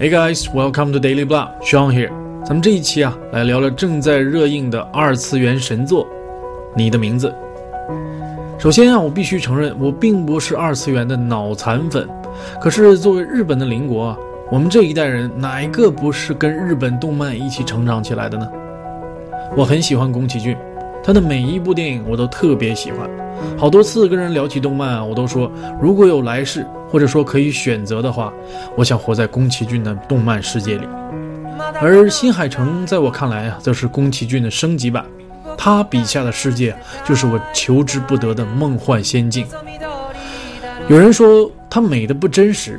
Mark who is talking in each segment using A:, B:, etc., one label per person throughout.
A: Hey guys, welcome to Daily Blah. Sean here. 咱们这一期啊，来聊聊正在热映的二次元神作《你的名字》。首先啊，我必须承认，我并不是二次元的脑残粉。可是作为日本的邻国啊，我们这一代人哪一个不是跟日本动漫一起成长起来的呢？我很喜欢宫崎骏，他的每一部电影我都特别喜欢。好多次跟人聊起动漫啊，我都说，如果有来世，或者说可以选择的话，我想活在宫崎骏的动漫世界里。而新海诚在我看来啊，则是宫崎骏的升级版，他笔下的世界就是我求之不得的梦幻仙境。有人说他美的不真实，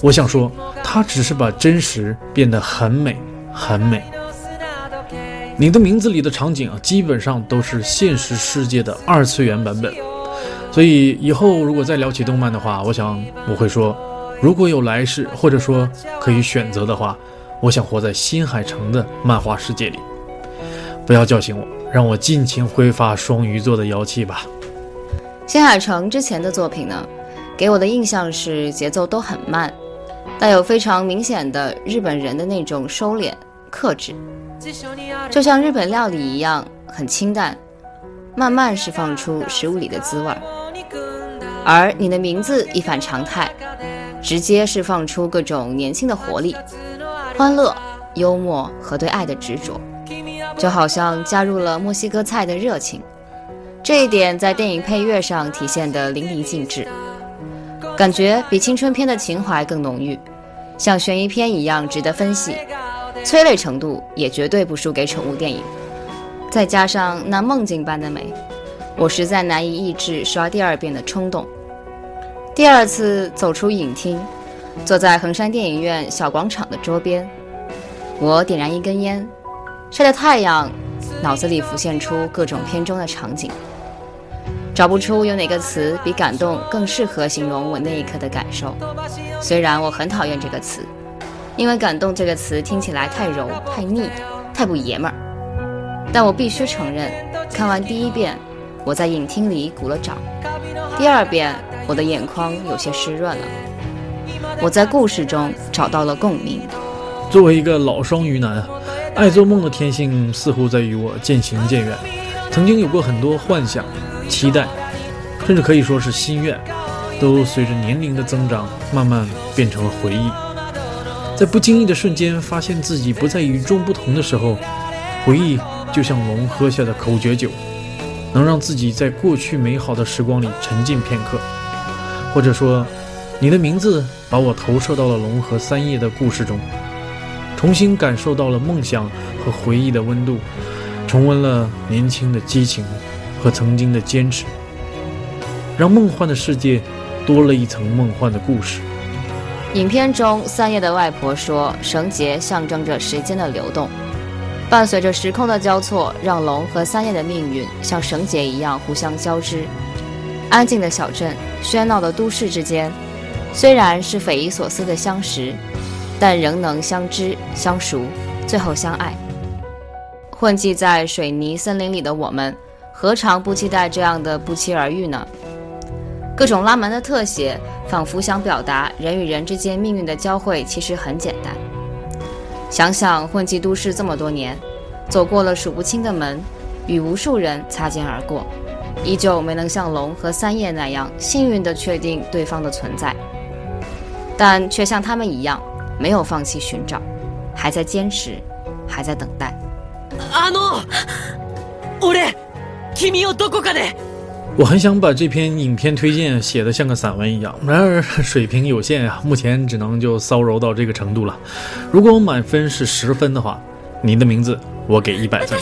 A: 我想说，他只是把真实变得很美，很美。你的名字里的场景啊，基本上都是现实世界的二次元版本，所以以后如果再聊起动漫的话，我想我会说，如果有来世，或者说可以选择的话，我想活在新海诚的漫画世界里。不要叫醒我，让我尽情挥发双鱼座的妖气吧。
B: 新海诚之前的作品呢，给我的印象是节奏都很慢，带有非常明显的日本人的那种收敛、克制。就像日本料理一样，很清淡，慢慢释放出食物里的滋味儿。而你的名字一反常态，直接释放出各种年轻的活力、欢乐、幽默和对爱的执着，就好像加入了墨西哥菜的热情。这一点在电影配乐上体现得淋漓尽致，感觉比青春片的情怀更浓郁，像悬疑片一样值得分析。催泪程度也绝对不输给宠物电影，再加上那梦境般的美，我实在难以抑制刷第二遍的冲动。第二次走出影厅，坐在衡山电影院小广场的桌边，我点燃一根烟，晒着太阳，脑子里浮现出各种片中的场景，找不出有哪个词比感动更适合形容我那一刻的感受。虽然我很讨厌这个词。因为“感动”这个词听起来太柔、太腻、太不爷们儿，但我必须承认，看完第一遍，我在影厅里鼓了掌；第二遍，我的眼眶有些湿润了。我在故事中找到了共鸣。
A: 作为一个老双鱼男，爱做梦的天性似乎在与我渐行渐远。曾经有过很多幻想、期待，甚至可以说是心愿，都随着年龄的增长，慢慢变成了回忆。在不经意的瞬间，发现自己不再与众不同的时候，回忆就像龙喝下的口诀酒，能让自己在过去美好的时光里沉浸片刻。或者说，你的名字把我投射到了龙和三叶的故事中，重新感受到了梦想和回忆的温度，重温了年轻的激情和曾经的坚持，让梦幻的世界多了一层梦幻的故事。
B: 影片中，三叶的外婆说：“绳结象征着时间的流动，伴随着时空的交错，让龙和三叶的命运像绳结一样互相交织。安静的小镇，喧闹的都市之间，虽然是匪夷所思的相识，但仍能相知相熟，最后相爱。混迹在水泥森林里的我们，何尝不期待这样的不期而遇呢？各种拉门的特写。”仿佛想表达人与人之间命运的交汇其实很简单。想想混迹都市这么多年，走过了数不清的门，与无数人擦肩而过，依旧没能像龙和三叶那样幸运地确定对方的存在，但却像他们一样，没有放弃寻找，还在坚持，还在等待。
C: あの、俺、君をどこかで。
A: 我很想把这篇影片推荐写得像个散文一样，然而 水平有限啊，目前只能就骚柔到这个程度了。如果我满分是十分的话，你的名字我给一百分。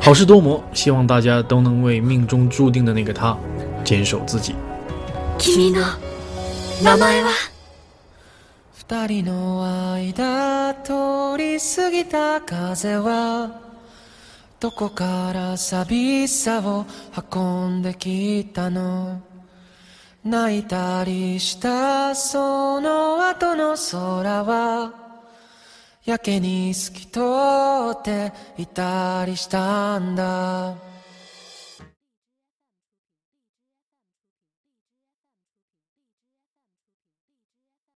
A: 好事多磨，希望大家都能为命中注定的那个他坚守自己。
D: どこから寂しさを運んできたの？泣いたりしたその後の空はやけに透き通っていたりしたんだ。